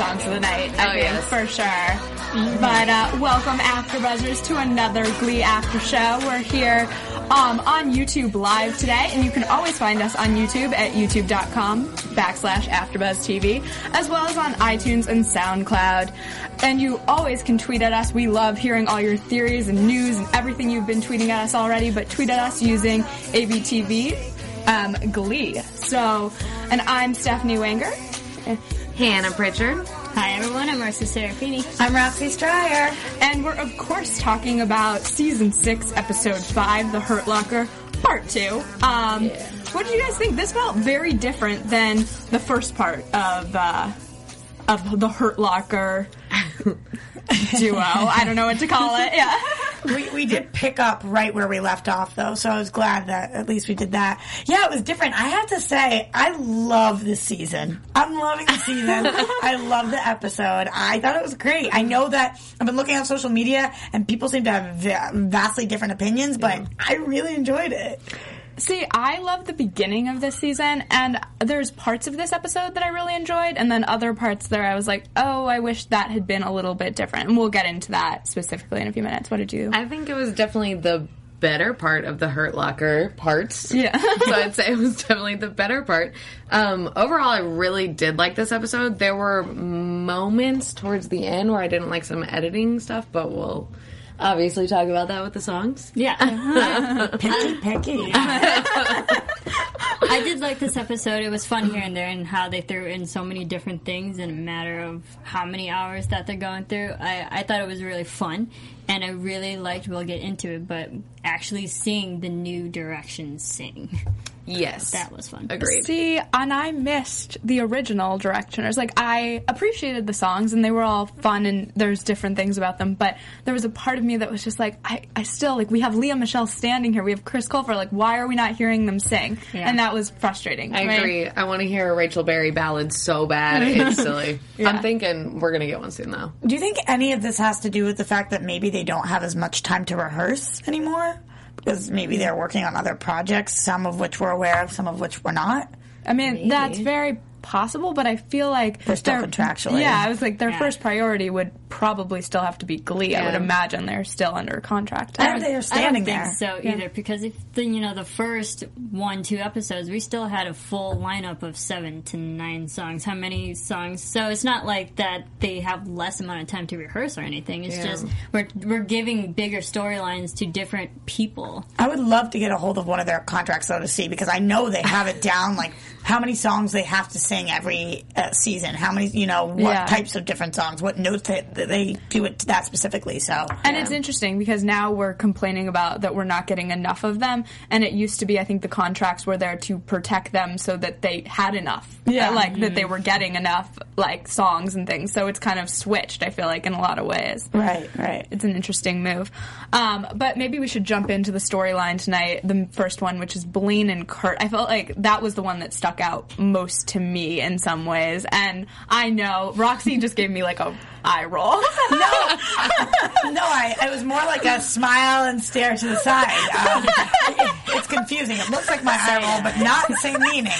songs of the night. I Oh, think, yes. for sure. But uh, welcome, AfterBuzzers, to another Glee After Show. We're here um, on YouTube Live today, and you can always find us on YouTube at youtube.com backslash AfterBuzzTV, as well as on iTunes and SoundCloud. And you always can tweet at us. We love hearing all your theories and news and everything you've been tweeting at us already, but tweet at us using ABTV um, Glee. So, and I'm Stephanie Wanger. Hannah Pritchard. Hi everyone, I'm Marcia Serafini. I'm Roxy Stryer. And we're of course talking about season six, episode five, The Hurt Locker, part two. Um, what did you guys think? This felt very different than the first part of, uh, of The Hurt Locker duo. I don't know what to call it. Yeah. we, we did pick up right where we left off though, so I was glad that at least we did that. Yeah, it was different. I have to say, I love this season. I'm loving the season. I love the episode. I thought it was great. I know that I've been looking on social media and people seem to have va- vastly different opinions, but I really enjoyed it. See, I love the beginning of this season, and there's parts of this episode that I really enjoyed, and then other parts there I was like, oh, I wish that had been a little bit different. And we'll get into that specifically in a few minutes. What did you? I think it was definitely the better part of the Hurt Locker parts. Yeah. so I'd say it was definitely the better part. Um, overall, I really did like this episode. There were moments towards the end where I didn't like some editing stuff, but we'll obviously talk about that with the songs. Yeah, uh-huh. Picky, picky. I did like this episode. It was fun here and there, and how they threw in so many different things in a matter of how many hours that they're going through. I, I thought it was really fun, and I really liked. We'll get into it, but actually seeing the new direction sing Yes. that was fun. Agreed. See, and I missed the original directioners. Like, I appreciated the songs, and they were all fun, and there's different things about them. But there was a part of me that was just like, I, I still like. We have Lea Michele standing here. We have Chris Colfer. Like, why are we not hearing them sing? Yeah. And that was frustrating. I to me. agree. I want to hear a Rachel Berry ballad so bad. It's silly. I'm thinking we're going to get one soon, though. Do you think any of this has to do with the fact that maybe they don't have as much time to rehearse anymore? Because maybe they're working on other projects, some of which we're aware of, some of which we're not. I mean, that's very possible, but I feel like They're still their- contractually. Yeah, I was like, their Yeah. first priority would probably still have to be Glee. I would imagine they're still under contract. I don't think they're I don't there. think so either because if the you know the first one two episodes we still had a full lineup of seven to nine songs. How many songs? So it's not like that they have less amount of time to rehearse or anything. It's Yeah. just we're we're giving bigger storylines to different people. I would love to get a hold of one of their contracts though to see because I know they have it down like how many songs they have to sing every uh, season, how many you know what Yeah. types of different songs, what notes they, that they do it that specifically. So And it's interesting because now we're complaining about that we're not getting enough of them, and it used to be I think the contracts were there to protect them so that they had enough, Yeah. Uh, like that they were getting enough like songs and things. So it's kind of switched. I feel like in a lot of ways. right, right. It's an interesting move. Um, but maybe we should jump into the storyline tonight, the first one, which is Blaine and Kurt. I felt like that was the one that stuck out most to me in some ways. And I know Roxy just gave me like a eye roll. No, no, I, it was more like a smile and stare to the side. Um, it- it's confusing. It looks like my eye roll, but not the same meaning.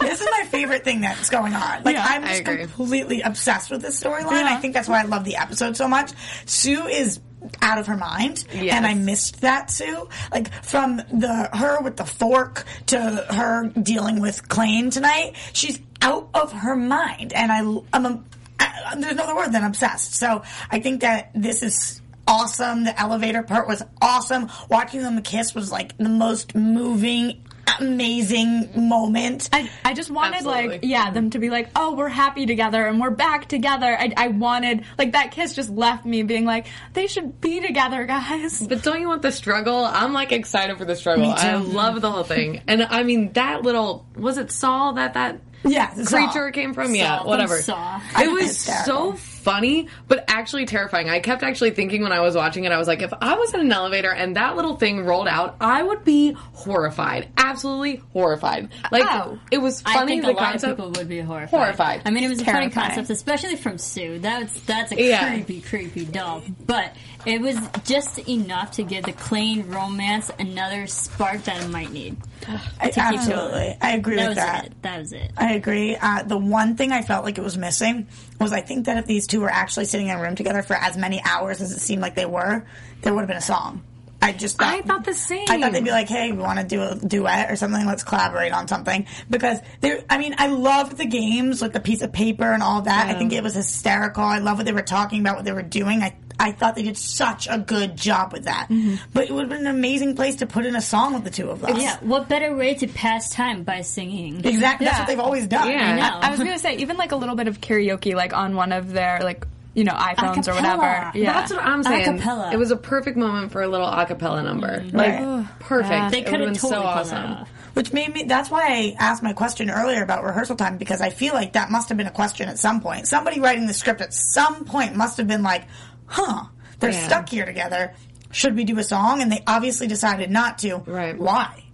This is my favorite thing that's going on. Like Yeah, I'm just completely obsessed with this storyline. I think that's why I love the episode so much. Sue is out of her mind. Yes. and I missed that too like from the her with the fork to her dealing with Klaine tonight she's out of her mind. And I I'm a, I, there's no other word than obsessed. So I think that this is awesome. The elevator part was awesome. Watching them kiss was like the most moving amazing moment I, I just wanted like yeah them to be like oh we're happy together and we're back together I, I wanted like that kiss just left me being like they should be together guys But don't you want the struggle? I'm like excited for the struggle. I love the whole thing. And I mean, that little was it Saw that that yeah creature all- came from? yeah, whatever. Saw. It was so funny, but actually terrifying. I kept actually thinking when I was watching it, I was like, if I was in an elevator and that little thing rolled out, I would be horrified, absolutely horrified. Like Oh. it was funny. I think the a lot concept. of people would be horrified. Horrified. I mean, it was a funny Terrifying. concept, especially from Sue. That's that's a Yeah. creepy, creepy doll. But it was just enough to give the Klaine romance another spark that it might need. I, absolutely I agree That with that it. That was it. I agree. Uh, the one thing I felt like it was missing was I think that if these two were actually sitting in a room together for as many hours as it seemed like they were, there would have been a song. I just thought, I thought the same. I thought they'd be like, "Hey, we want to do a duet or something. Let's collaborate on something." Because there, I mean, I loved the games with the piece of paper and all that. I think it was hysterical. I love what they were talking about, what they were doing. I, I thought they did such a good job with that. Mm-hmm. But it would have been an amazing place to put in a song with the two of us. Yeah, what better way to pass time by singing? exactly. That's what they've always done. Yeah. I know. I was gonna say even like a little bit of karaoke, like on one of their like you know iPhones or whatever. Yeah, That's what I'm saying. Acapella. It was a perfect moment for a little acapella number. Mm-hmm. Like Right. perfect. they could have have been totally so awesome. Which made me, that's why I asked my question earlier about rehearsal time because I feel like that must have been a question at some point. Somebody writing the script at some point must have been like, huh, they're Yeah. stuck here together. Should we do a song? And they obviously decided not to. Right. Why?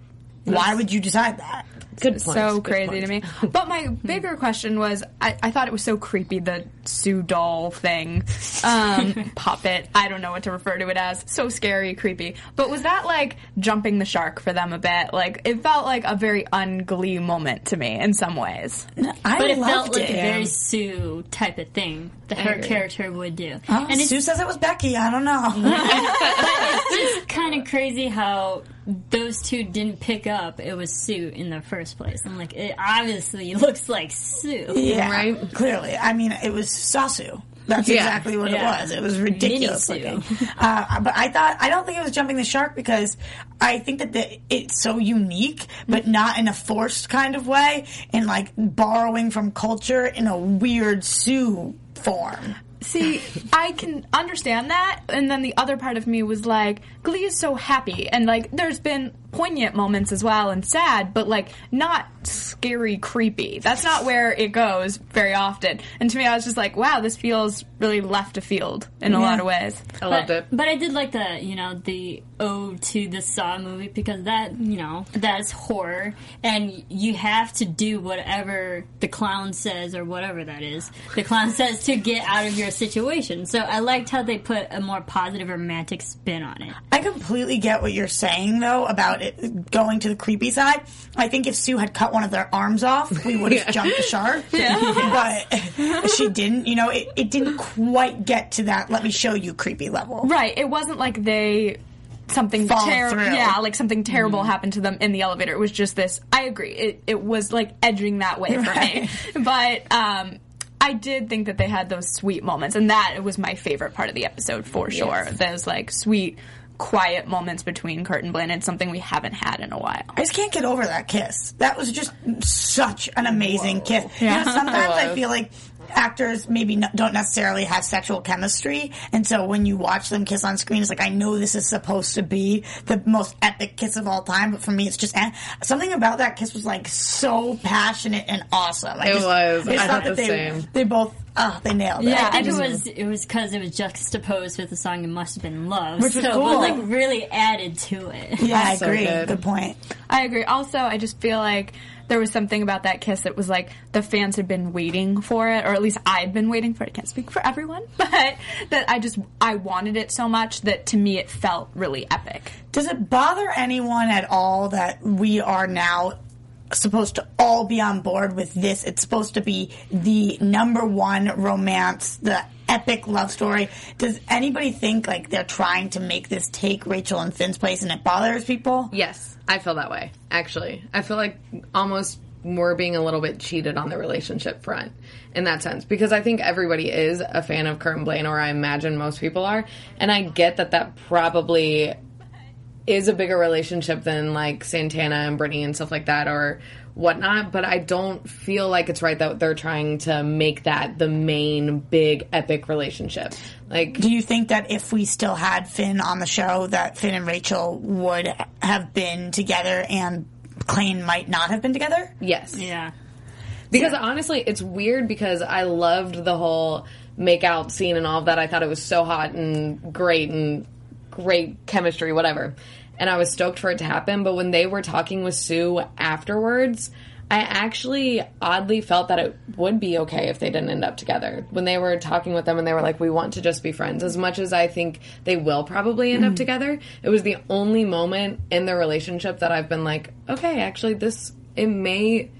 Why would you decide that? Good point. so Good crazy point. to me. But my bigger question was, I, I thought it was so creepy the Sue doll thing, um, puppet. I don't know what to refer to it as. So scary, creepy. But was that like jumping the shark for them a bit? Like it felt like a very unglee moment to me in some ways. I But it loved felt like it. a very Sue type of thing that her character would do. Oh, and Sue says it was Becky. I don't know. it's just kind of crazy how those two didn't pick up it was Sue in the first place. I'm like, it obviously looks like Sue. yeah, Right. Clearly, I mean, it was Sasu. That's Yeah. exactly what Yeah. it was. It was ridiculous Mini Sue. looking. Uh, but I thought I don't think it was jumping the shark because I think that the, it's so unique, but not in a forced kind of way, and like borrowing from culture in a weird Sue form. See, I can understand that, and then the other part of me was like, Glee is so happy, and like, there's been poignant moments as well and sad, but like not scary, creepy. That's not where it goes very often. And to me, I was just like, wow, this feels really left of field in a lot of ways. I loved But, it. but I did like the, you know, the ode to the Saw movie because that, you know, that's horror, and you have to do whatever the clown says or whatever that is. The clown says to get out of your situation. So I liked how they put a more positive romantic spin on it. I completely get what you're saying though about it going to the creepy side. I think if Sue had cut one of their arms off, we would have jumped the shark. But she didn't. You know, it, it didn't quite get to that. Let me show you creepy level. Right. It wasn't like they something terrible. Yeah, like something terrible happened to them in the elevator. It was just this. I agree. It it was like edging that way for me. But um I did think that they had those sweet moments, and that was my favorite part of the episode for sure. Those like sweet, quiet moments between Kurt and Blaine. It's something we haven't had in a while. I just can't get over that kiss. That was just such an amazing kiss. You know, sometimes I feel like actors maybe no, don't necessarily have sexual chemistry, and so when you watch them kiss on screen, it's like I know this is supposed to be the most epic kiss of all time, but for me, it's just something about that kiss was like so passionate and awesome. I It just, was. just I thought that the they, same. They both, oh, they nailed it. Yeah, I think just- it was it was because it was juxtaposed with the song "It Must Have Been Love," Which was cool. it was like really added to it. Yeah, I So agree. good. Good point. I agree. Also, I just feel like there was something about that kiss that was like the fans had been waiting for it, or at least I'd been waiting for it. I can't speak for everyone, but that I just I wanted it so much that to me it felt really epic. Does it bother anyone at all that we are now supposed to all be on board with this? It's supposed to be the number one romance, the epic love story. Does anybody think like they're trying to make this take Rachel and Finn's place and it bothers people? Yes, I feel that way. Actually, I feel like almost we're being a little bit cheated on the relationship front in that sense because I think everybody is a fan of Kurt and Blaine, or I imagine most people are, and I get that that probably is a bigger relationship than like Santana and Brittany and stuff like that or whatnot, but I don't feel like it's right that they're trying to make that the main big epic relationship. Like Do you think that if we still had Finn on the show, that Finn and Rachel would have been together and Klaine might not have been together? yes. Yeah. Because honestly, it's weird because I loved the whole make out scene and all of that. I thought it was so hot and great and great chemistry, whatever. And I was stoked for it to happen. But when they were talking with Sue afterwards, I actually oddly felt that it would be okay if they didn't end up together. When they were talking with them and they were like, we want to just be friends, as much as I think they will probably end up mm-hmm. together, it was the only moment in their relationship that I've been like, okay, actually, this, it may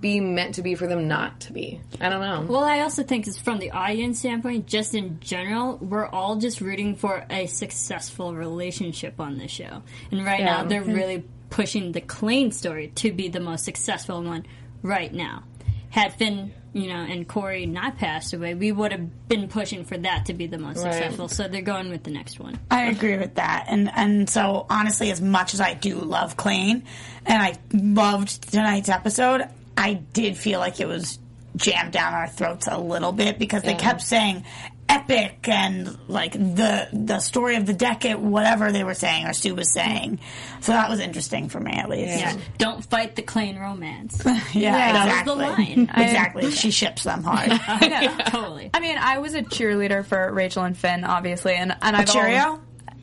be meant to be for them not to be. I don't know. Well, I also think it's from the audience standpoint, just in general, we're all just rooting for a successful relationship on this show. And right now, they're really pushing the Klaine story to be the most successful one right now. Had Finn, you know, and Cory not passed away, we would have been pushing for that to be the most Right. successful. So they're going with the next one. I agree with that. And and so honestly, as much as I do love Klaine, and I loved tonight's episode, I did feel like it was jammed down our throats a little bit because they kept saying epic and like the the story of the decade, whatever they were saying or Stu was saying. So that was interesting for me at least. Yeah. Don't fight the Klaine romance. Yeah, That was exactly. the line. Exactly. She ships them hard. totally. I mean, I was a cheerleader for Rachel and Finn, obviously, and and I've Cheerio. always-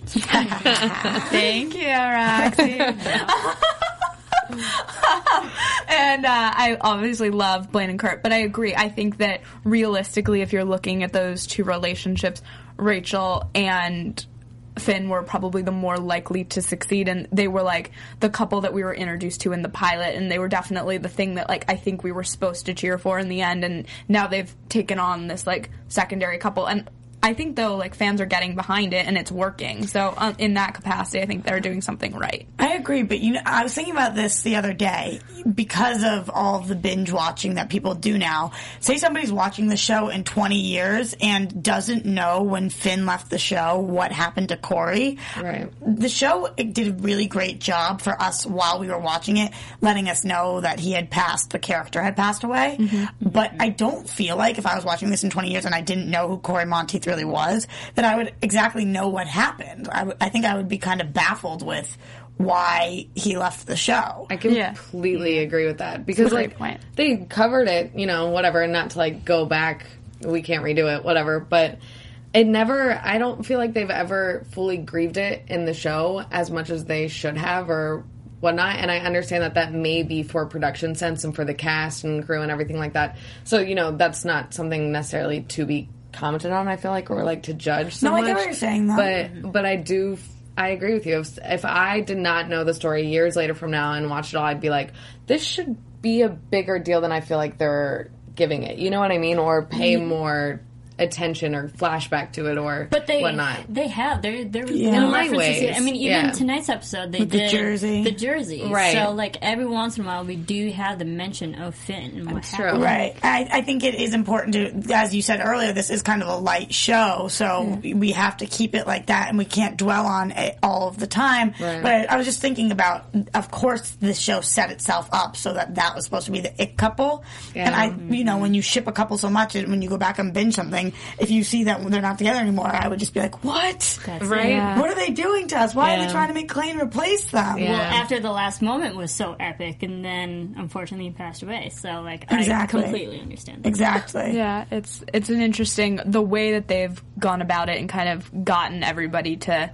Thank you, Roxy. and uh, I obviously love Blaine and Kurt, but I agree. I think that realistically, if you're looking at those two relationships, Rachel and Finn were probably the more likely to succeed, and they were like the couple that we were introduced to in the pilot, and they were definitely the thing that like I think we were supposed to cheer for in the end, and now they've taken on this like secondary couple, and I think though like fans are getting behind it and it's working. So um, in that capacity, I think they're doing something right. I agree, but you know, I was thinking about this the other day because of all the binge watching that people do now. Say somebody's watching the show in 20 years and doesn't know when Finn left the show what happened to Cory. Right. The show did a really great job for us while we were watching it, letting us know that he had passed, the character had passed away. But I don't feel like if I was watching this in 20 years and I didn't know who Cory Monteith really was, that I would exactly know what happened. I, think I would be kind of baffled with why he left the show. I Yeah. completely mm-hmm. agree with that because like point. they covered it, you know, whatever, and not to like go back. We can't redo it, whatever. But it never. I don't feel like they've ever fully grieved it in the show as much as they should have, or whatnot. And I understand that that may be for production sense and for the cast and crew and everything like that. So you know, that's not something necessarily to be commented on. I feel like or like to judge. So No, I get what you're saying, though. But but I do. I agree with you. If, if I did not know the story years later from now and watched it all, I'd be like, this should be a bigger deal than I feel like they're giving it. You know what I mean? Or pay more attention or flashback to it or But they whatnot. they have there there was Yeah. no In light references. I mean, even yeah. tonight's episode they With the jersey. the jersey. Right. So like every once in a while we do have the mention of Finn and what That's happened. true. Right. I, I think it is important to, as you said earlier, this is kind of a light show, so we have to keep it like that, and we can't dwell on it all of the time. Right. But I was just thinking about, of course, this show set itself up so that that was supposed to be the it couple, and I, mm-hmm. you know, when you ship a couple so much, and when you go back and binge something, if you see that they're not together anymore, I would just be like, what? That's Right? Yeah. What are they doing to us? Why are they trying to make Clayton replace them? Yeah. Well, after the last moment was so epic, and then unfortunately he passed away. So like Exactly. I completely understand. That. Exactly. Yeah, it's it's an interesting the way that they've gone about it and kind of gotten everybody to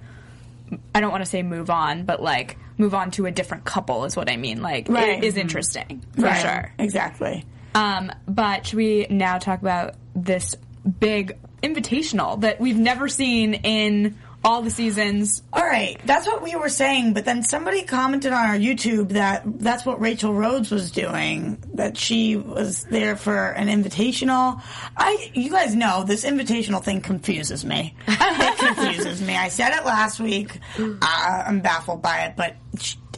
I don't want to say move on, but like move on to a different couple is what I mean. Like Right. it is interesting for Right. sure. Exactly. Um, but should we now talk about this big invitational that we've never seen in all the seasons? All right, that's what we were saying, but then somebody commented on our YouTube that that's what Rachel Rhodes was doing. That she was there for an invitational. I, you guys know this invitational thing confuses me. it confuses me. I said it last week. Uh, I'm baffled by it, but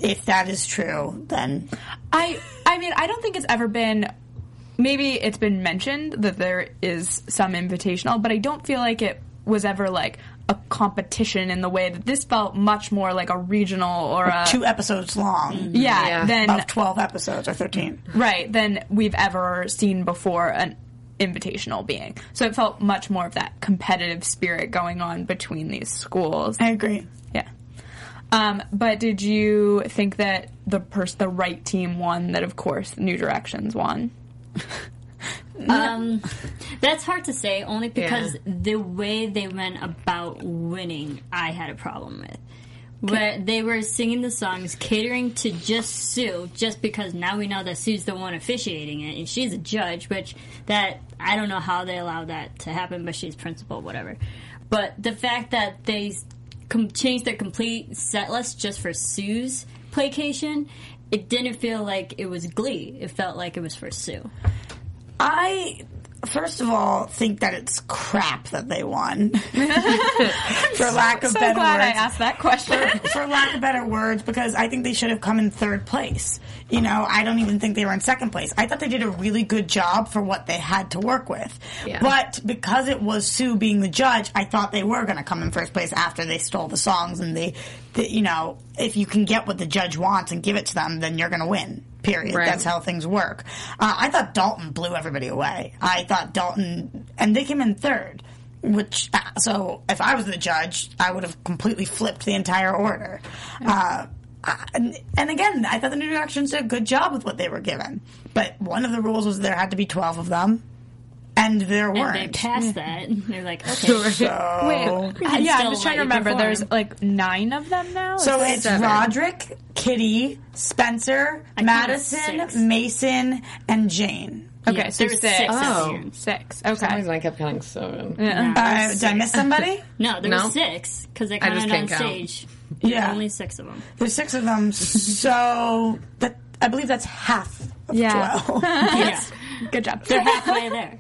if that is true, then I I mean I don't think it's ever been maybe it's been mentioned that there is some invitational, but I don't feel like it was ever like a competition in the way that this felt much more like a regional or a two episodes long. yeah, Yeah. than Of 12 episodes or 13. right than we've ever seen before an invitational being. So it felt much more of that competitive spirit going on between these schools. I agree. Yeah. Um, but did you think that the pers- the right team won? That of course New Directions won. Um, that's hard to say, only because Yeah. the way they went about winning, I had a problem with. Where they were singing the songs, catering to just Sue, just because now we know that Sue's the one officiating it, and she's a judge, which that I don't know how they allowed that to happen, but she's principal, whatever. But the fact that they com- changed their complete set list just for Sue's placation, it didn't feel like it was Glee. It felt like it was for Sue. I first of all think that it's crap that they won. For lack of So better glad I words. asked that question. For lack of better words, because I think they should have come in third place. You know, I don't even think they were in second place. I thought they did a really good job for what they had to work with. Yeah. But because it was Sue being the judge, I thought they were going to come in first place after they stole the songs and they, they, you know, if you can get what the judge wants and give it to them, then you're going to win. Period. Right. That's how things work. Uh, I thought Dalton blew everybody away. I thought Dalton, and they came in third. Which uh, so if I was the judge, I would have completely flipped the entire order. Uh, and, and again, I thought the New Directions did a good job with what they were given. But one of the rules was there had to be twelve of them, and there weren't. they passed that. They're like, okay. So, Wait, can yeah, I'm just trying to remember. perform. There's like nine of them now. so it's seven. Roderick, Kitty, Spencer, counted Madison. Mason, and Jane. Okay, Yeah, so there six. six Oh. this year. six. For some reason I kept counting seven. Yeah. Uh, did I miss somebody? No, there No. were six because they I just counted on can't count. stage. Yeah. only six of them. There's six of them, so that I believe that's half of Yeah. twelve. Yeah, Good job. they're halfway there.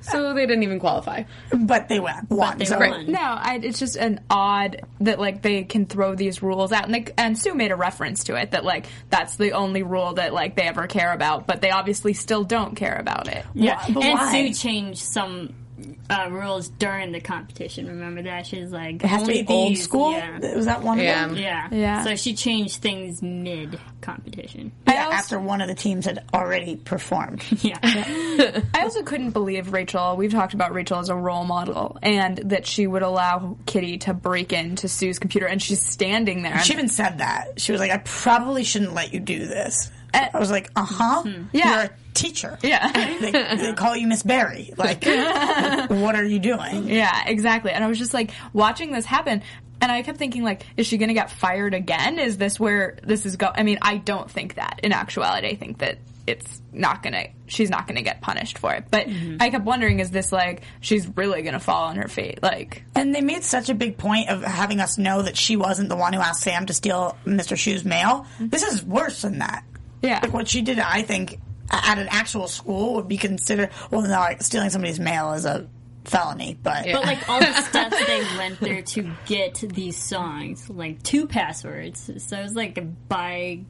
So they didn't even qualify. but they went one. they so won. No, I, it's just an odd that like they can throw these rules out, and they, and Sue made a reference to it that like that's the only rule that like they ever care about, but they obviously still don't care about it. yeah, but and why? Sue changed some uh, rules during the competition. Remember that? She's like, it has to only be old school. Yeah. Was that one Yeah. of them? yeah, Yeah. So she changed things mid competition. Yeah, also- after one of the teams had already performed. Yeah, I also couldn't believe Rachel. We've talked about Rachel as a role model, and that she would allow Kitty to break into Sue's computer, and she's standing there. She even said that. She was like, I probably shouldn't let you do this. Uh, I was like, uh huh. Yeah. You're a teacher. Yeah. they, they call you Miss Berry. Like, what are you doing? Yeah, exactly. And I was just like watching this happen, and I kept thinking like, is she going to get fired again? Is this where this is going? I mean, I don't think that. In actuality, I think that it's not gonna. She's not gonna get punished for it. But mm-hmm. I kept wondering, is this like she's really gonna fall on her feet? Like, And they made such a big point of having us know that she wasn't the one who asked Sam to steal Mr. Schue's mail. Mm-hmm. This is worse than that. Yeah. Like what she did, I think, at an actual school would be considered. Well, no, like, stealing somebody's mail is a felony, but But like all the steps they went through to get these songs, like two passwords. So it was like bi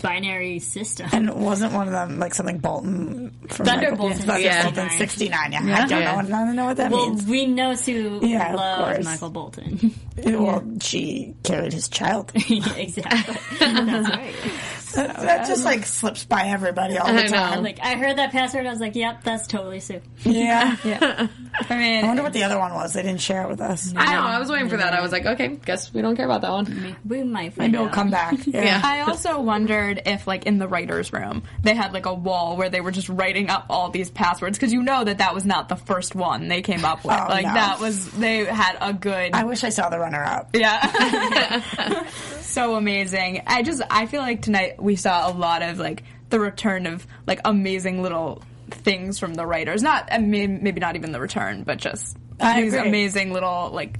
binary system. and wasn't one of them like something Bolton from Thunder Michael- Bolton Thunder 69. Bolton 69. Yeah, I don't Yeah. know. I don't know what that Well, means. we know Sue Yeah, of loves. Michael Bolton. Well, she carried his child. exactly. That's right. that, that just like slips by everybody all the I know. time. Like I heard that password, I was like, "Yep, that's totally Sue." Yeah. Yeah. I mean, I wonder what the other one was. They didn't share it with us. I know. I was waiting for that. I was like, okay, guess we don't care about that one. We might find Maybe it'll come back. Yeah. Yeah. I also wondered if, like, in the writer's room, they had like a wall where they were just writing up all these passwords because you know that that was not the first one they came up with. Oh, like no. that was they had a good. I wish I saw the runner up. Yeah. so amazing. I just I feel like tonight we saw a lot of like the return of like amazing little things from the writers. Not I mean, maybe not even the return, but just I these agree. amazing little like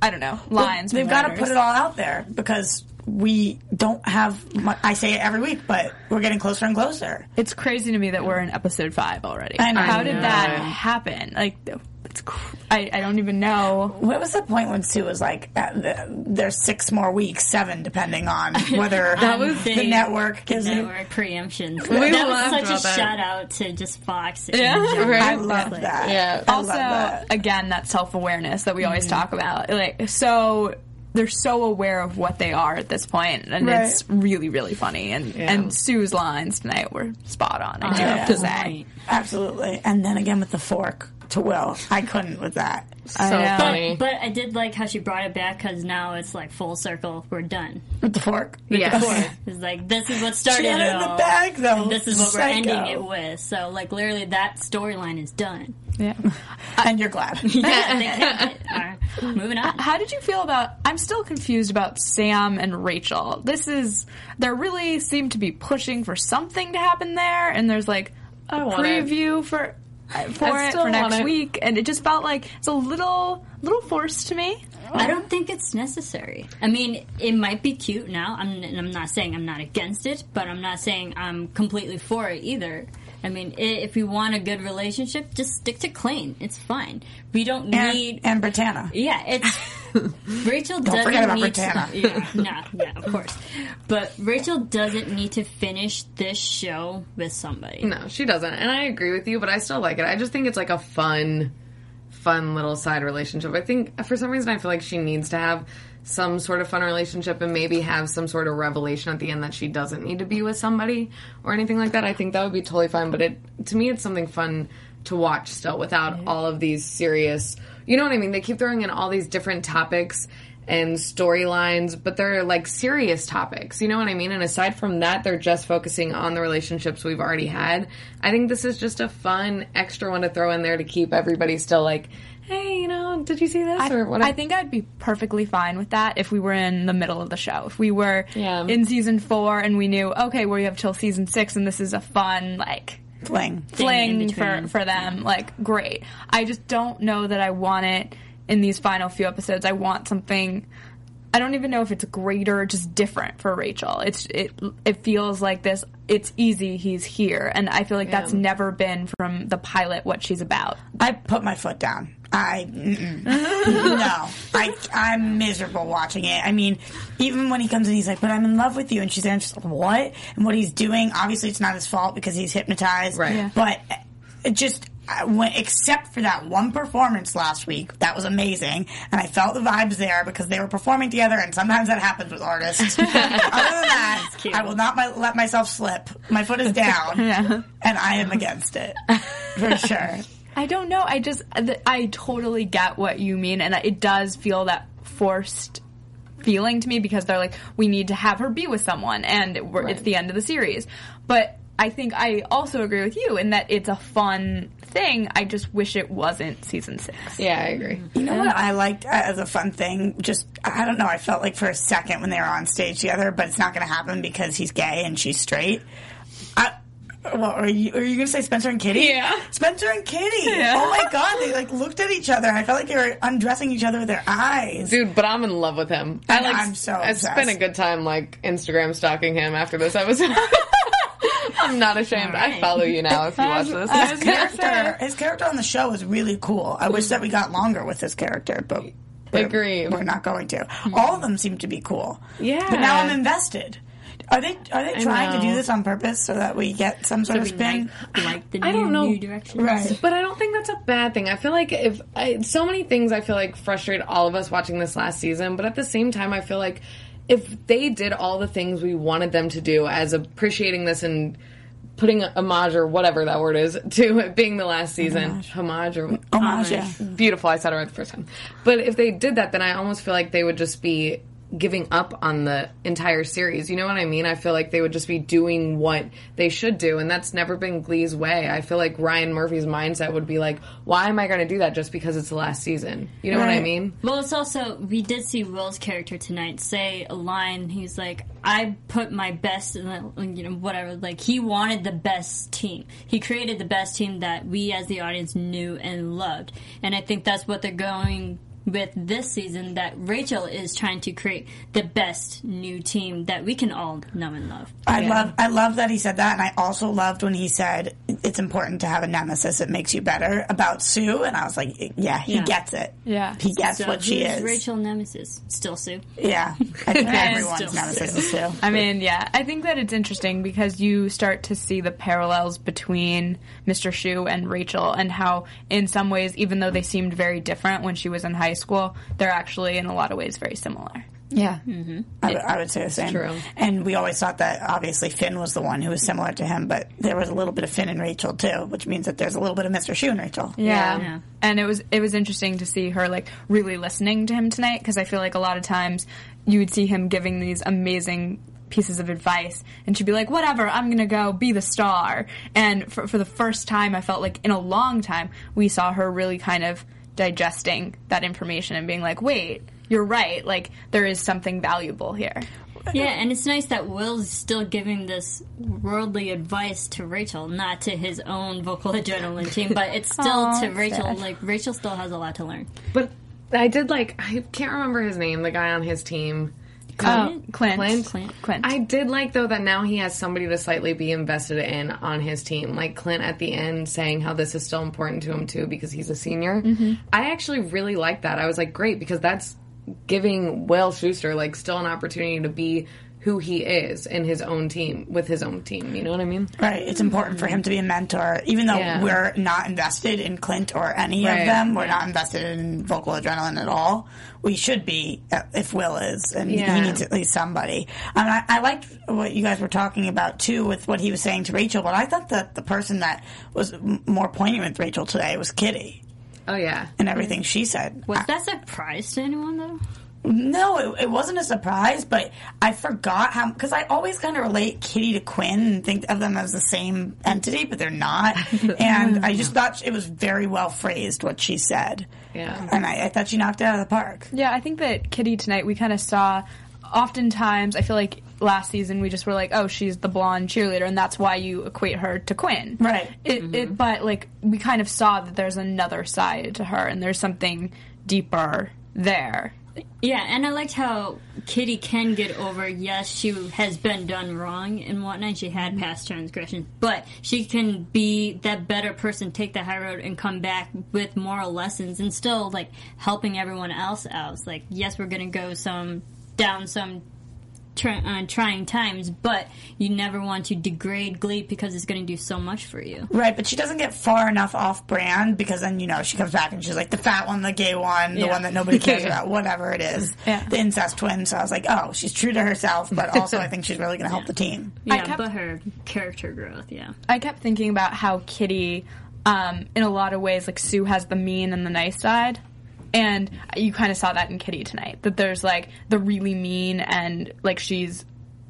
I don't know lines. They've from got to put it all out there because we don't have. Much, I say it every week, but we're getting closer and closer. It's crazy to me that we're in episode five already. I know. How I did know. that happen? Like, it's cr- I, I don't even know. What was the point when Sue was like, uh, the, "There's six more weeks, seven, depending on whether That the big network gives you." network preemption. We that was such a about that. shout out to just Fox. and Yeah. Right. I love Like, that. Yeah. I also, love that. again, that self awareness that we always talk about. Like, so they're so aware of what they are at this point, and Right. it's really, really funny. And and Sue's lines tonight were spot on. I do oh, have to say. Absolutely. And then again with the fork to Will, I couldn't with that. So know. funny. But I did like how she brought it back because now it's like full circle. We're done. With the fork. yes. It's like this is what started She had it in it the bag though. And this is what Psycho. we're ending it with. So like literally that storyline is done. Yeah. And you're glad. Yeah, they kept it. All right, moving on. How did you feel about? I'm still confused about Sam and Rachel. This is they really seem to be pushing for something to happen there, and there's like a want it. preview for for it for next it. week, and it just felt like it's a little little forced to me. I don't think it's necessary. I mean, it might be cute now. I'm, and I'm not saying I'm not against it, but I'm not saying I'm completely for it either. I mean, if you want a good relationship, just stick to clean. It's fine. We don't And, need. and Brittana. yeah, it's Rachel doesn't forget about need to, yeah, no, yeah, of course. But Rachel doesn't need to finish this show with somebody. No, she doesn't. And I agree with you, but I still like it. I just think it's like a fun, fun little side relationship. I think for some reason I feel like she needs to have some sort of fun relationship and maybe have some sort of revelation at the end that she doesn't need to be with somebody or anything like that. I think that would be totally fine. But it to me, it's something fun to watch still without all of these serious. You know what I mean? They keep throwing in all these different topics and storylines, but they're like serious topics. You know what I mean? And aside from that, they're just focusing on the relationships we've already had. I think this is just a fun extra one to throw in there to keep everybody still like, hey, you know, did you see this I, or what? I think I'd be perfectly fine with that if we were in the middle of the show. If we were Yeah. in season four and we knew, okay, we have till season six and this is a fun, like, Fling. fling for, for them, like, great. I just don't know that I want it in these final few episodes. I want something. I don't even know if it's greater, just different for Rachel. It's it it feels like this. It's easy. He's here, and I feel like that's never been from the pilot what she's about. I put my foot down. I no. I I'm miserable watching it. I mean, even when he comes in, he's like, "But I'm in love with you," and she's there, and she's like, "What?" And what he's doing, obviously, it's not his fault because he's hypnotized. Right. Yeah. But it just. I went, except for that one performance last week, that was amazing, and I felt the vibes there because they were performing together, and sometimes that happens with artists. Other than that. I will not my, let myself slip. My foot is down, and I am against it for sure. I don't know. I just I totally get what you mean, and it does feel that forced feeling to me because they're like, we need to have her be with someone, and we're, it's the end of the series. But I think I also agree with you in that it's a fun thing. I just wish it wasn't season six. yeah, I agree. You know what I liked uh, as a fun thing? Just I don't know. I felt like for a second when they were on stage together, but it's not going to happen because he's gay and she's straight. I, well, are you are you going to say Spencer and Kitty? Yeah. Spencer and Kitty. Oh my god, they like looked at each other. I felt like they were undressing each other with their eyes. Dude, but I'm in love with him. I know, I'm so I spent a good time like Instagram stalking him after this episode. I'm not ashamed. I follow you now if you watch this. his character, his character on the show is really cool. I wish that we got longer with his character, but we're, Agreed. we're not going to. Hmm. All of them seem to be cool. Yeah. but now I'm invested. Are they are they trying to do this on purpose so that we get some sort of We spin? like, like the I don't know. new direction. Right. But I don't think that's a bad thing. I feel like if I, so many things I feel like frustrate all of us watching this last season, but at the same time I feel like if they did all the things we wanted them to do as appreciating this and putting a homage or whatever that word is to it being the last season. Homage, or Homage, yeah. beautiful i said it right the first time. But if they did that then i almost feel like they would just be giving up on the entire series you know what i mean i feel like they would just be doing what they should do and that's never been glee's way i feel like ryan murphy's mindset would be like why am i going to do that just because it's the last season you know what i mean Well, it's also we did see Will's character tonight say a line. He's like, "I put my best, in the- you know, whatever." Like he wanted the best team. He created the best team that we as the audience knew and loved, and I think that's what they're going with this season. That Rachel is trying to create the best new team that we can all know and love. I love I love that he said that, and I also loved when he said it's important to have a nemesis. It makes you better about Sue, and I was like, yeah, he Yeah. gets it. Yeah. he gets So what she is. Rachel Nemesis still Sue. Yeah, I think everyone's Still nemesis is Sue. I mean, yeah, I think that it's interesting because you start to see the parallels between Mr. Schue and Rachel, and how, in some ways, even though they seemed very different when she was in high school, they're actually, in a lot of ways, very similar. Yeah, mm-hmm. I, would- I would say the same. true. And we always thought that obviously Finn was the one who was similar to him, but there was a little bit of Finn and Rachel too, which means that there's a little bit of Mr. Schue and Rachel. Yeah. Yeah. And it was it was interesting to see her like really listening to him tonight because I feel like a lot of times you would see him giving these amazing pieces of advice and she'd be like whatever I'm going to go be the star and for for the first time I felt like in a long time we saw her really kind of digesting that information and being like wait you're right like there is something valuable here. Yeah, and it's nice that Will's still giving this worldly advice to Rachel, not to his own vocal adrenaline team, but it's still Aw, to Rachel. sad. Like Rachel still has a lot to learn. but i did like i can't remember his name the guy on his team Oh, Clint. Clint? Clint. Clint. I did like though that now he has somebody to slightly be invested in on his team. Like Clint at the end saying how this is still important to him too because he's a senior. Mm-hmm. I actually really like that. I was like, great because that's giving Will Schuester like still an opportunity to be who he is in his own team with his own team. You know what I mean? Right. It's important for him to be a mentor, even though Yeah. we're not invested in Clint or any Right. of them. We're not invested in vocal adrenaline at all. We should be uh, if Will is, and Yeah. he needs at least somebody. And I, I liked what you guys were talking about too, with what he was saying to Rachel. But I thought that the person that was more poignant with Rachel today was Kitty Oh yeah. and everything she said. Was that a surprise to anyone though? No, it, it wasn't a surprise, but I forgot how because I always kind of relate Kitty to Quinn and think of them as the same entity, but they're not. and I just thought it was very well phrased what she said. Yeah. and I, I thought she knocked it out of the park. Yeah, I think that Kitty tonight we kind of saw. Oftentimes, I feel like last season we just were like, "Oh, she's the blonde cheerleader," and that's why you equate her to Quinn. Right. It, it, mm-hmm. but like we kind of saw that there's another side to her, and there's something deeper there. Yeah, and I liked how Kitty can get over. Yes, she has been done wrong and whatnot. She had mm-hmm. past transgressions, but she can be that better person, take the high road, and come back with moral lessons, and still like helping everyone else out. It's like, yes, we're gonna go some down some try, uh, trying times, but you never want to degrade Glee because it's going to do so much for you. Right, but she doesn't get far enough off brand because then, you know, she comes back and she's like the fat one, the gay one, the Yeah. one that nobody cares about, whatever it is. Yeah. The incest twin. So I was like, oh, she's true to herself, but also I think she's really going to help the team. Yeah, kept- but her character growth, yeah. I kept thinking about how Kitty, um, in a lot of ways, like Sue has the mean and the nice side. And you kind of saw that in Kitty tonight. That there's like the really mean and like she's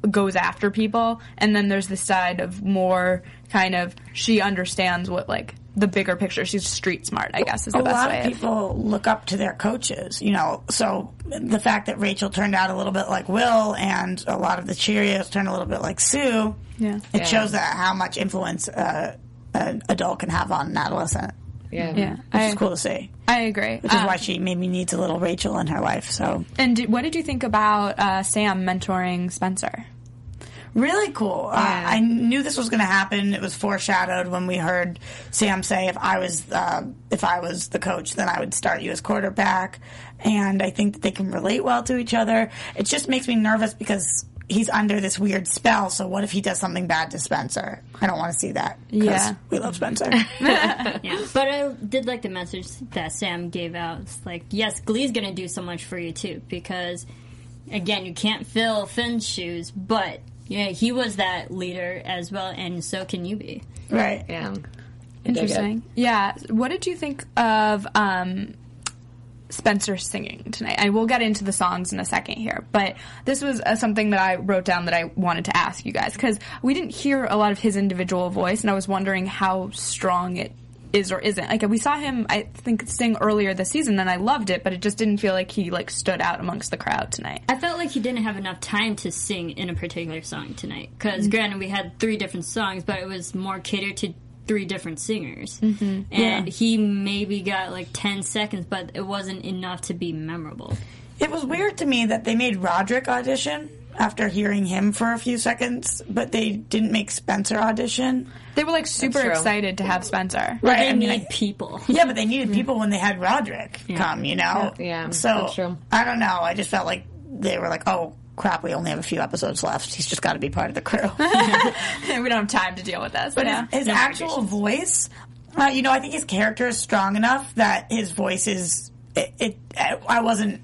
goes after people, and then there's the side of more kind of she understands what like the bigger picture. She's street smart, I guess, is the a best lot way. of people look up to their coaches, you know. So the fact that Rachel turned out a little bit like Will, and a lot of the Cheerios turned a little bit like Sue, Yeah. it shows that how much influence uh, an adult can have on an adolescent, Yeah. yeah, which I, is cool to see. I agree. Which is Um, why she maybe needs a little Rachel in her life. So and did, what did you think about uh, Sam mentoring Spencer? really cool. Uh, I knew this was going to happen. It was foreshadowed when we heard Sam say, "If I was uh, if I was the coach, then I would start you as quarterback." And I think that they can relate well to each other. It just makes me nervous because he's under this weird spell. So what if he does something bad to Spencer? I don't want to see that. Yeah. we love Spencer. Yeah, but I did like the message that Sam gave out. It's like, yes, Glee's gonna do so much for you too, because again, you can't fill Finn's shoes, but yeah, he was that leader as well, and so can you be. right. Yeah. Interesting. Yeah. What did you think of um, Spencer singing tonight? I will get into the songs in a second here, but this was uh, something that I wrote down that I wanted to ask you guys because we didn't hear a lot of his individual voice, and I was wondering how strong it is or isn't. Like we saw him, I think, sing earlier this season, and I loved it, but it just didn't feel like he like stood out amongst the crowd tonight. I felt like he didn't have enough time to sing in a particular song tonight. Because granted, we had three different songs, but it was more catered to three different singers, mm-hmm. and he maybe got like ten seconds, but it wasn't enough to be memorable. It was weird to me that they made Roderick audition after hearing him for a few seconds, but they didn't make Spencer audition. They were like super excited to have Spencer. Right. They I mean, need I- people. Yeah, but they needed people when they had Roderick come, you know? Yeah, So, that's true. I don't know. I just felt like they were like, oh, crap, we only have a few episodes left. He's just got to be part of the crew. we don't have time to deal with this. But yeah. his, his actual voice, uh, you know, I think his character is strong enough that his voice is. It, it I wasn't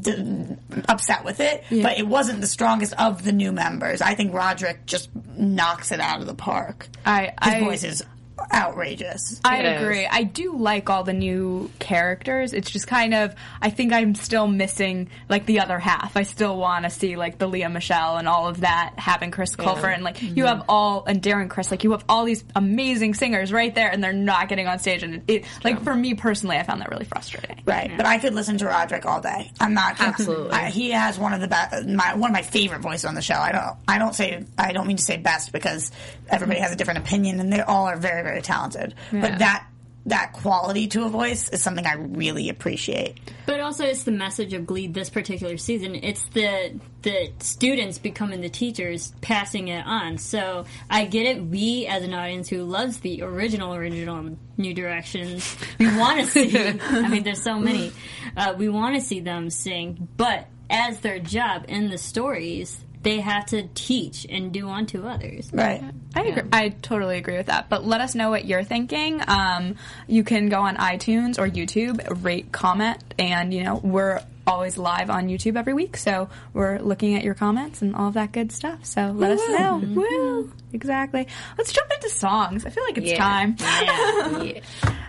d- upset with it, but it wasn't the strongest of the new members. I think Roderick just knocks it out of the park. I, His I, voice is outrageous. I It is. agree. I do like all the new characters. It's just kind of I think I'm still missing like the other half. I still want to see like the Lea Michele and all of that having Chris Colfer and like you mm-hmm. have all and Darren Criss like you have all these amazing singers right there and they're not getting on stage and it, it like for me personally I found that really frustrating. Right, but I could listen to Roderick all day. I'm not Absolutely. I, he has one of the best, my one of my favorite voices on the show. I don't, I don't say, I don't mean to say best because everybody has a different opinion, and they all are very, very talented. But that that quality to a voice is something I really appreciate. But also, it's the message of Glee this particular season. It's the the students becoming the teachers, passing it on. So I get it. We, as an audience who loves the original, original New Directions, we want to see. I mean, there's so many. Uh, we want to see them sing, but as their job in the stories, they have to teach and do unto others. Right. I agree. I totally agree with that. But let us know what you're thinking. Um, you can go on iTunes or YouTube, rate, comment, and you know we're always live on YouTube every week, so we're looking at your comments and all of that good stuff. So let us know. Woo! Exactly. Let's jump into songs. I feel like it's Yeah. time. Yeah. yeah.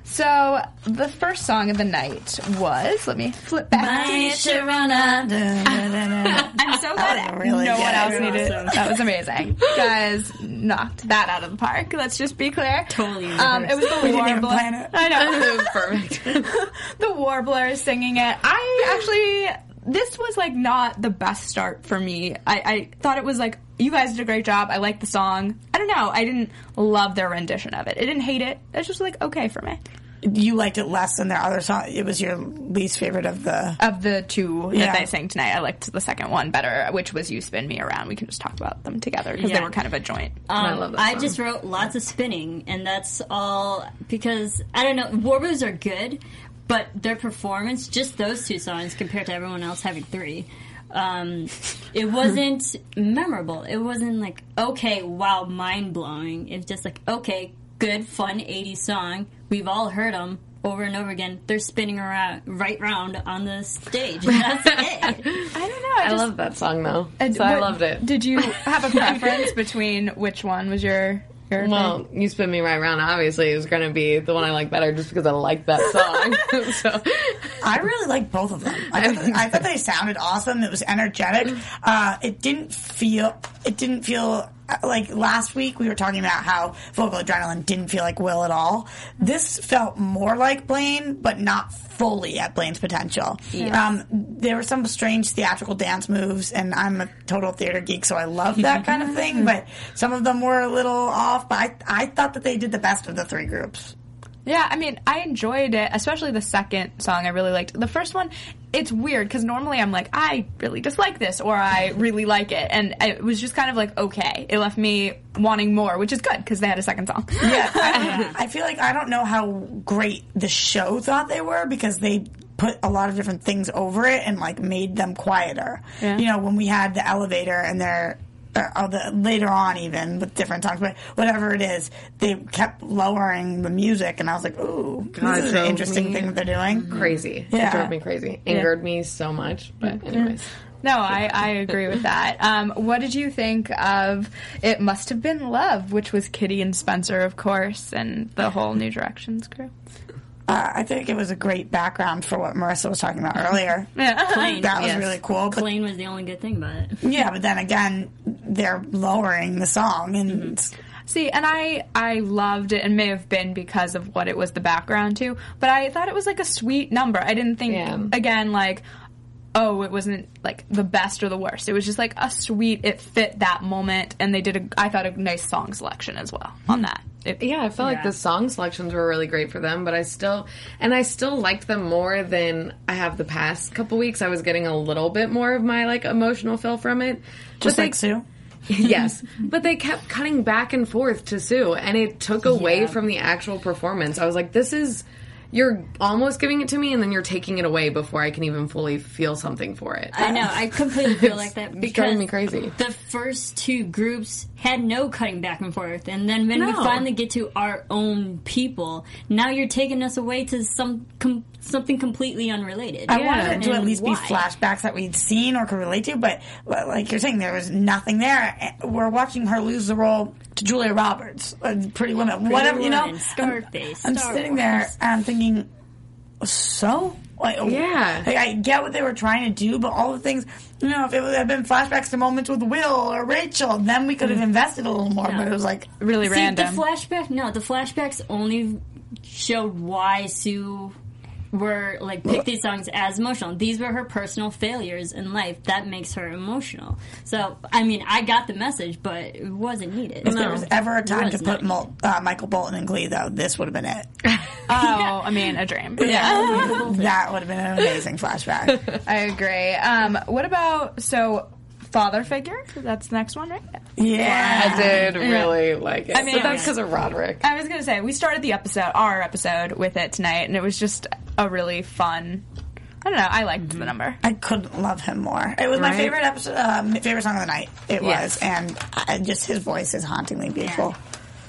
So the first song of the night was. Let me flip back. I'm so glad That really no one else needed. That was amazing. Guys knocked that out of the park. Let's just be clear. Totally Um, it was the We didn't even warbler. plan it. I know. It was perfect. the warblers singing it. I actually. This was like not the best start for me. I, I thought it was like you guys did a great job. I liked the song. I don't know. I didn't love their rendition of it. I didn't hate it. It was just like okay for me. You liked it less than their other song. It was your least favorite of the. Of the two Yeah. that they sang tonight, I liked the second one better, which was "You Spin Me Around." We can just talk about them together because they were kind of a joint. I Um, love that I song. just wrote lots of spinning, and that's all because I don't know. Warblers are good, but their performance, just those two songs compared to everyone else having three, um, it wasn't memorable. It wasn't like okay, wow, mind blowing. It's just like okay, good, fun '80s song. We've all heard them over and over again. They're spinning around right round on the stage. And that's it. I don't know. I love that song though. And so I loved it. Did you have a preference between which one was your your thing? Well, you spin me right around. Obviously, is going to be the one I like better, just because I like that song. so, I really like both of them. I thought, I thought they sounded awesome. It was energetic. Uh, it didn't feel. It didn't feel like last week we were talking about how vocal adrenaline didn't feel like Will at all. This felt more like Blaine, but not fully at Blaine's potential. Um, there were some strange theatrical dance moves, and I'm a total theater geek, so I love that kind of thing. But some of them were a little off. But I, I thought that they did the best of the three groups. Yeah, I mean, I enjoyed it, especially the second song. I really liked the first one. It's weird because normally I'm like, I really dislike this, or I really like it, and it was just kind of like okay. It left me wanting more, which is good because they had a second song. Yeah, I, I feel like I don't know how great the show thought they were because they put a lot of different things over it and like made them quieter. Yeah. You know, when we had the elevator and they're or, or the, later on even with different songs, but whatever it is, they kept lowering the music, and I was like, "Ooh, God, this is an interesting me thing that they're doing." Crazy. Yeah. It drove me crazy. Angered me so much. But anyways. No, I, I agree with that. Um, what did you think of It Must Have Been Love, which was Kitty and Spencer, of course, and the whole New Directions crew? Uh, I think it was a great background for what Marissa was talking about earlier. Plain. That was Yes. really cool. But Plain was the only good thing about it. yeah, but then again, they're lowering the song, and See, and I I loved it, and may have been because of what it was the background to. But I thought it was like a sweet number. I didn't think Yeah. again like, oh, it wasn't like the best or the worst. It was just like a sweet. It fit that moment, and they did a. I thought a nice song selection as well on that. It, Yeah, I felt like the song selections were really great for them, but I still and I still liked them more than I have the past couple weeks. I was getting a little bit more of my like emotional fill from it. just but like Sue. yes, but they kept cutting back and forth to Sue, and it took away Yeah. from the actual performance. I was like, this is. You're almost giving it to me, and then you're taking it away before I can even fully feel something for it. I know. I completely feel like that It's because driving me crazy. the first two groups had no cutting back and forth, and then when we finally get to our own people, now you're taking us away to some com- something completely unrelated. I wanted it to at And least be flashbacks that we'd seen or could relate to, but but like you're saying, there was nothing there. We're watching her lose the role to Julia Roberts, uh, Pretty Women, whatever you know. Scarface, I'm Star sitting Wars. there and I'm thinking, so like, Yeah. like, I get what they were trying to do, but all the things, you know, if it had been flashbacks to moments with Will or Rachel, then we could have invested a little more. But it was like, really See, random. the flashback. No, the flashbacks only showed why Sue were like pick these songs as emotional. These were her personal failures in life that makes her emotional. So, I mean, I got the message, but it wasn't needed. if there was ever a time to put not. Mol- uh, Michael Bolton in Glee, though, this would have been it. oh, I mean, a dream. Yeah. that would have been an amazing flashback. I agree. Um, what about so father figure? That's the next one, right? Yeah. I did really like it. I mean, mean, but that's because of Roderick. I was gonna say we started the episode, our episode, with it tonight, and it was just a really fun. I don't know. I liked the mm-hmm. number. I couldn't love him more. It was my Right? favorite episode, my favorite song of the night. It Yes. was, and I, just his voice is hauntingly beautiful.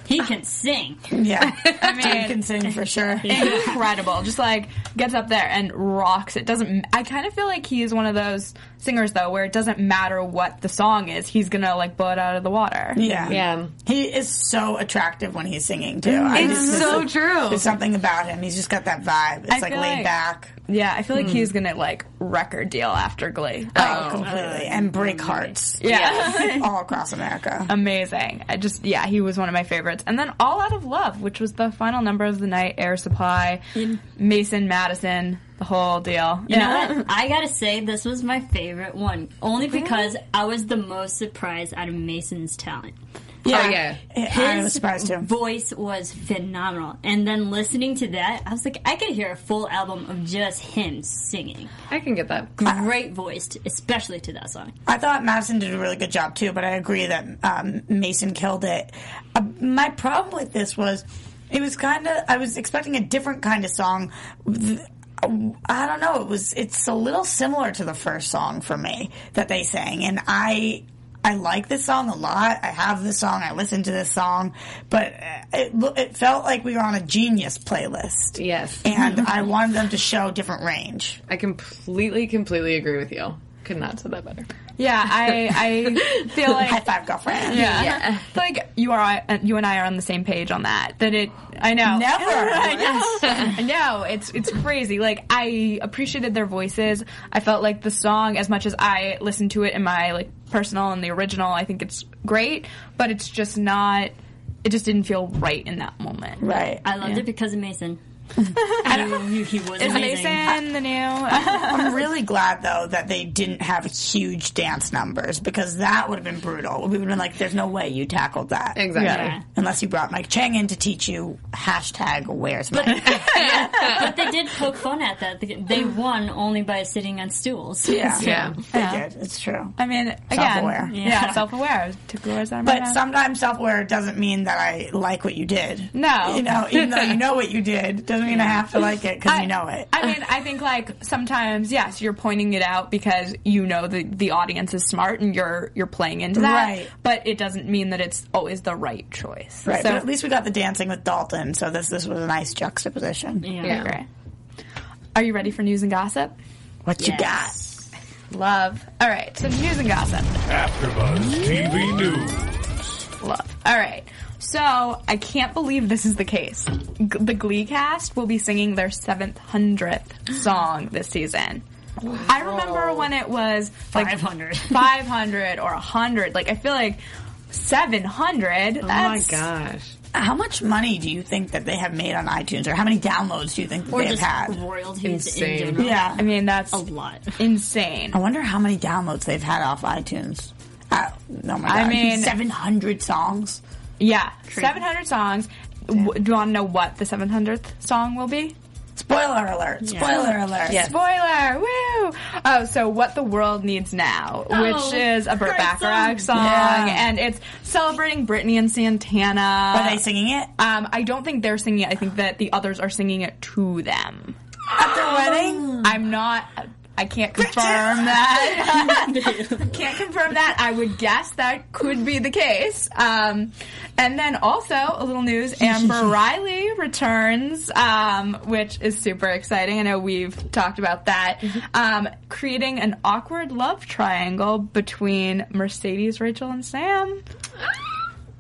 He uh-huh. can sing. Yeah, I mean- Dude can sing for sure. Incredible. Just like gets up there and rocks. It doesn't. I kind of feel like he is one of those singers though, where it doesn't matter what the song is, he's gonna like blow it out of the water. Yeah, Yeah. He is so attractive when he's singing too. It's just- so there's- true. There's something about him. He's just got that vibe. It's I like feel laid like- back. Yeah, I feel like he's hmm. gonna like record deal after Glee. Oh, completely, and break hearts yeah. all across America. Amazing. I just yeah, he was one of my favorites. And then All Out of Love, which was the final number of the night, Air Supply, Mason Madison, the whole deal. You know what? I gotta say, this was my favorite one. Only because I was the most surprised out of Mason's talent. Yeah, Oh, yeah. I was His surprised too. voice was phenomenal. And then listening to that, I was like, I could hear a full album of just him singing. I can get that. Great voiced, especially to that song. I thought Madison did a really good job too, but I agree that um, Mason killed it. Uh, my problem with this was it was kind of I was expecting a different kind of song. I don't know. It was it's a little similar to the first song for me that they sang, and I. I like this song a lot. I have this song. I listen to this song, but uh, it it felt like we were on a Genius playlist. Yes. and I wanted them to show different range. I completely, completely agree with you. Could not say that better. Yeah, I I feel High like five, girlfriend. yeah. I feel like you are uh, you and I are on the same page on that. That it I know. Never. I know. I know. It's it's crazy. Like I appreciated their voices. I felt like the song as much as I listened to it in my like personal and the original, I think it's great, but it's just not it just didn't feel right in that moment. Right. I loved Yeah. it because of Mason. He, he was Is amazing. Mason the new? Uh, I'm really glad though that they didn't have huge dance numbers because that would have been brutal. We would have been like, "There's no way you tackled that." Exactly. Yeah. Unless you brought Mike Chang in to teach you hashtag Where's Mike? But they did poke fun at that. They- They won only by sitting on stools. yeah, Yeah. they Yeah. did. It's true. I mean, Self-aware. Yeah, Yeah. self-aware. Took the words out But mouth. sometimes self-aware doesn't mean that I like what you did. No. you know, even though you know what you did, doesn't mean I have to like it because I- you know it. I mean, I think like sometimes, yes, you're pointing it out because you know the the audience is smart and you're you're playing into that. Right. But it doesn't mean that it's always the right choice. right, So but at least we got the dancing with Dalton, so this this was a nice juxtaposition. Yeah. Yeah. great. Are you ready for news and gossip? What you got? Love. All right. So news and gossip. AfterBuzz TV News. Love. All right. So I can't believe this is the case. G- the Glee cast will be singing their 700th song this season. I remember when it was like 500. 500 or 100. Like I feel like 700. Oh my gosh. How much money do you think that they have made on iTunes, or how many downloads do you think that Or they've had? royalties Insane. in general. Yeah, I mean that's A lot. insane. I wonder how many downloads they've had off iTunes. Uh, oh my god! I mean- seven hundred songs. Yeah, 700 songs. W- do you want to know what the 700th song will be? Spoiler alert! Spoiler alert! Spoiler! Woo! Oh, so what the world needs now, which Oh, is a Burt Bacharach song. song, Yeah. and it's celebrating Brittany and Santana. Are they singing it Um, I don't think they're singing it. I think that the others are singing it to them. at their wedding? I'm not. I can't confirm that. can't confirm that. I would guess that could be the case. Um, and then also a little news: Amber Riley returns, um, which is super exciting. I know we've talked about that. Um, creating an awkward love triangle between Mercedes, Rachel, and Sam.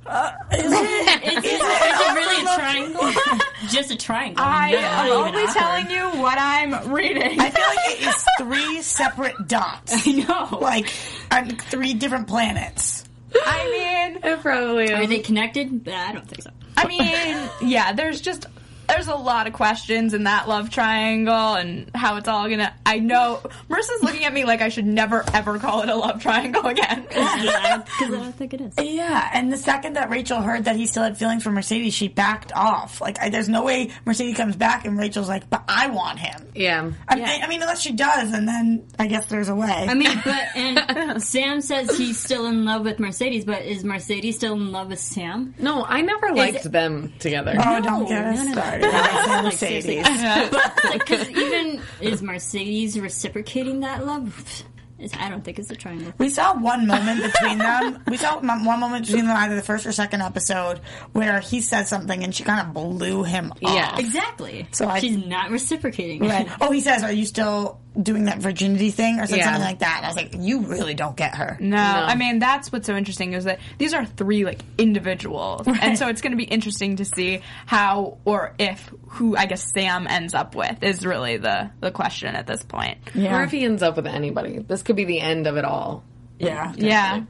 Uh, is it really a triangle? Just a triangle. I No, am only awkward. telling you what I'm reading. I feel like it is three separate dots, I know. like on three different planets. I mean, It probably Are they connected? I don't think so. I mean, yeah, there's just there's a lot of questions in that love triangle and how it's all gonna. I know Marissa's looking at me like I should never ever call it a love triangle again. Because I don't think it is. Yeah, and the second that Rachel heard that he still had feelings for Mercedes, she backed off. Like, I, there's no way Mercedes comes back and Rachel's like, "But I want him." Yeah. I, Yeah. mean, I mean, unless she does, and then I guess there's a way. I mean, but and Sam says he's still in love with Mercedes, but is Mercedes still in love with Sam? No, I never liked it- them together. oh, don't get us no, no. started. I say Like. Mercedes. Because even is Mercedes reciprocating that love? It's, I don't think it's a triangle. We saw one moment between them. We saw one moment between them, either the first or second episode, where he said something and she kind of blew him off. Yeah. Exactly. So I- she's not reciprocating. Right. Oh, he says, "Are you still doing that virginity thing?" Or said Yeah. something like that. And I was like, "You really don't get her." No, I mean that's what's so interesting is that these are three like individuals, and so it's going to be interesting to see how or if who I guess Sam ends up with is really the the question at this point. Or if he ends up with anybody. This could be the end of it all. Yeah. Yeah.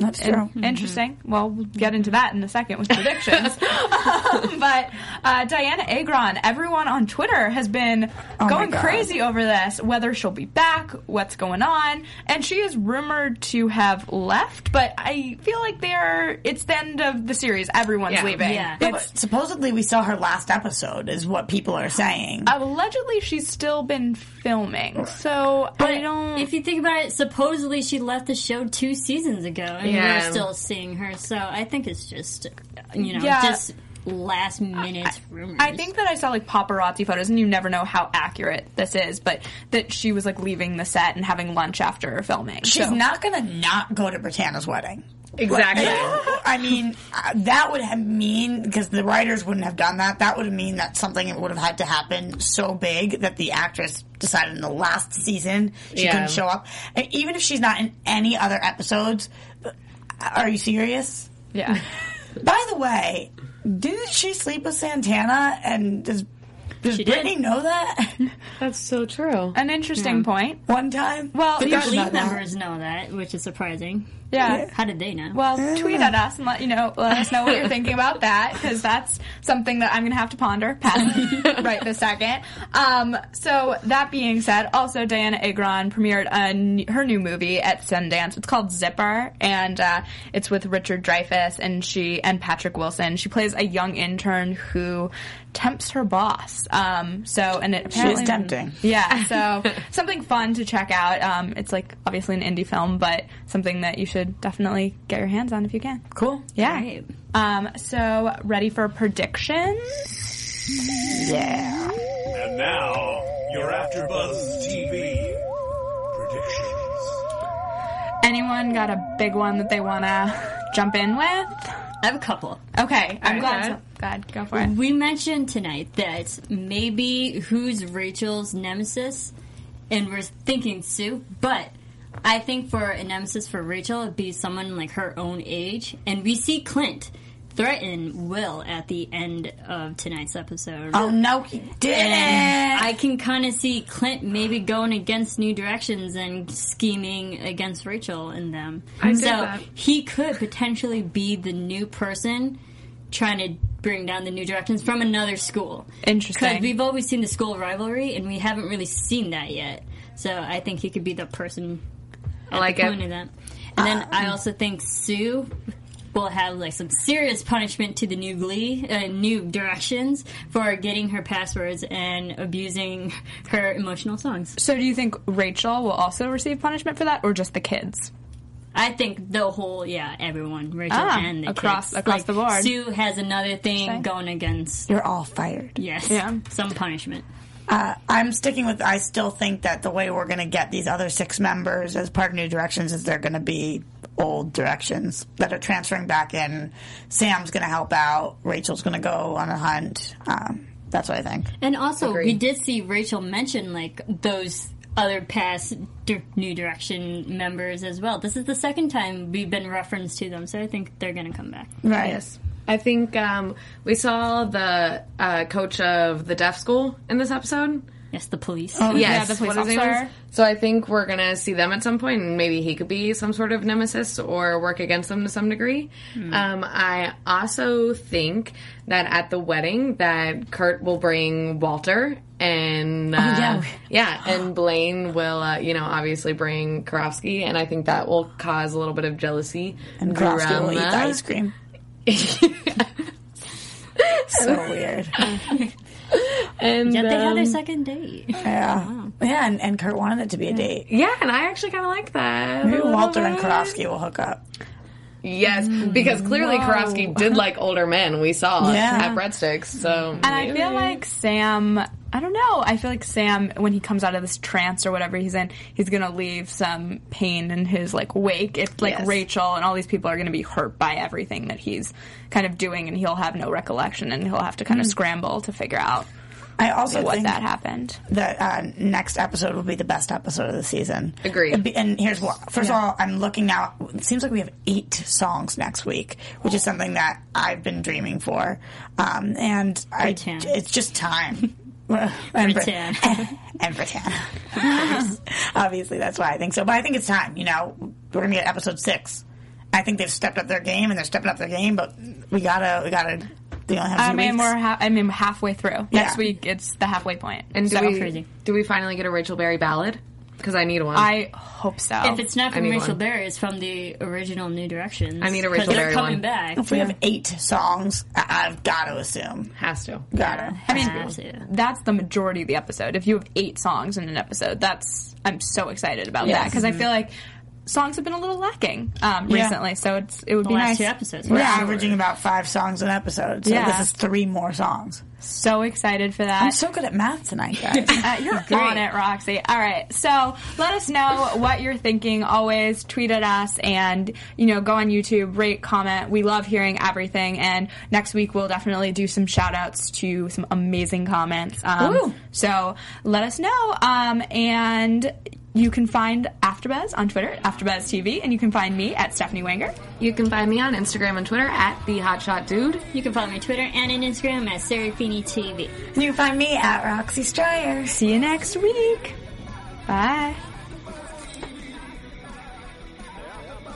That's In- true. Interesting. Well, we'll get into that in a second with predictions. Um, but uh, Dianna Agron, everyone on Twitter has been Oh going crazy over this, whether she'll be back, what's going on, and she is rumored to have left. But I feel like they're it's the end of the series. Everyone's Yeah. leaving. Yeah. No, It's- but supposedly we saw her last episode, is what people are saying. allegedly, she's still been filming. So I But don't. if you think about it, supposedly she left the show two seasons ago, and Yeah. we're still seeing her. So I think it's just, you know, Yeah. just last minute rumors. I think that I saw like paparazzi photos, and you never know how accurate this is, but that she was like leaving the set and having lunch after filming. She's So- not going to not go to Brittana's wedding. Exactly. I mean, uh, that would have mean because the writers wouldn't have done that. That would have mean that something would have had to happen so big that the actress decided in the last season she Yeah. couldn't show up. And even if she's not in any other episodes, uh, are you serious? Yeah. By the way, didn't she sleep with Santana? And does does She did. Brittany know that? That's so true. An interesting point. One time. Well, the yeah, Forgot Glee about that. members know that, which is surprising. Yeah. How did they know? Well, tweet at us and let you know, let us know what you're thinking about that because that's something that I'm going to have to ponder past right this second. Um, so that being said, also Dianna Agron premiered n- her new movie at Sundance. It's called Zipper, and uh, it's with Richard Dreyfuss and she and Patrick Wilson. She plays a young intern who tempts her boss. Um, so and it apparently tempting. Yeah, so something fun to check out. Um, it's like obviously an indie film, but something that you should definitely get your hands on if you can. Cool. Yeah. Right. Um, so ready for predictions? Yeah. And now, your AfterBuzz TV predictions. Anyone got a big one that they want to jump in with? I have a couple. Okay, I'm All glad. So, God, go for it. We mentioned tonight that maybe who's Rachel's nemesis, and we're thinking Sue, but I think for a nemesis for Rachel, it'd be someone like her own age, and we see Clint threaten Will at the end of tonight's episode. Oh no, he didn't. And I can kind of see Clint maybe going against New Directions and scheming against Rachel and them. I dig so that. he could potentially be the new person trying to bring down the New Directions from another school. Interesting. Because we've always seen the school rivalry, and we haven't really seen that yet. So I think he could be the person I like it. point of that. And then I also think Sue will have like some serious punishment to the new Glee, uh, new directions for getting her passwords and abusing her emotional songs. So, do you think Rachel will also receive punishment for that, or just the kids? I think the whole, yeah, everyone, Rachel Ah, and the across- kids. across the board. Sue has another thing Interesting. going against. You're all fired. Yes, Yeah. some punishment. Uh, I'm sticking with. I still think that the way we're going to get these other six members as part of New Directions is they're going to be old directions that are transferring back in. Sam's going to help out. Rachel's going to go on a hunt. Um, that's what I think. And also, we did see Rachel mention like those other past Di- New Direction members as well. This is the second time we've been referenced to them, so I think they're going to come back. Right. Yes. I think um, we saw the uh, coach of the deaf school in this episode. Yes, the police. Yeah, Yes, the police what officer. So I think we're gonna see them at some point, and maybe he could be some sort of nemesis or work against them to some degree. Um, I also think that at the wedding, that Kurt will bring Walter, and uh, yeah. yeah, and Blaine will, uh, you know, obviously bring Karofsky, and I think that will cause a little bit of jealousy. And Karofsky will eat the ice cream. so weird. and Yet they had their um, second date. Yeah. Yeah, and, and Kurt wanted it to be a date. yeah, and I actually kind of like that. Maybe a little Walter and bit. Karofsky will hook up. Yes, because clearly Karofsky did like older men. We saw Yeah. at Breadsticks. So And I feel like Sam, I don't know, I feel like Sam, when he comes out of this trance or whatever he's in, he's gonna leave some pain in his like wake. If like Yes. Rachel and all these people are gonna be hurt by everything that he's kind of doing and he'll have no recollection and he'll have to kind of scramble to figure out I also what think that happened. that uh, next episode will be the best episode of the season. Agreed. It'd be- And here's what. First of all, I'm looking now. It seems like we have eight songs next week, which is something that I've been dreaming for. Um, and I, Britain. it's just time. and Britain. and Britain. Obviously, that's why I think so. But I think it's time. You know, we're gonna get episode six. I think they've stepped up their game, and they're stepping up their game. But we gotta, we gotta. We only have I mean, weeks. we're ha- I mean halfway through. Yeah. Next week it's the halfway point. and do so we crazy. do we finally get a Rachel Berry ballad? Because I need one. I hope so. If it's not I from need Rachel one. Berry, it's from the original New Directions. I need a 'Cause Rachel they're Berry coming one. back. if we have eight songs, I- I've got to assume. has to. Gotta. I mean, Has to. that's the majority of the episode. If you have eight songs in an episode, that's I'm so excited about Yes. that because I mm-hmm. feel like songs have been a little lacking um, Yeah. recently. So it's it would The be last nice. two episodes. We're Yeah. averaging about five songs an episode, so Yeah. this is three more songs. So excited for that. I'm so good at math tonight, guys. Uh, you're on it, Roxy. All right. So let us know what you're thinking. Always tweet at us and, you know, go on YouTube, rate, comment. We love hearing everything. And next week we'll definitely do some shout outs to some amazing comments. Um, Woo. so let us know. Um, and you can find AfterBuzz on Twitter, at AfterBuzz TV, and you can find me at Stephanie Wanger. You can find me on Instagram and Twitter at the Hotshot Dude. You can follow me on Twitter and on Instagram at Serafini TV. you can find me at Roxy Stryer. See you next week. Bye.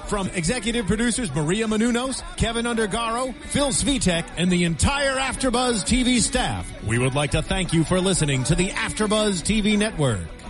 From executive producers Maria Menounos, Keven Undergaro, Phil Svitek, and the entire AfterBuzz TV staff, we would like to thank you for listening to the AfterBuzz TV network.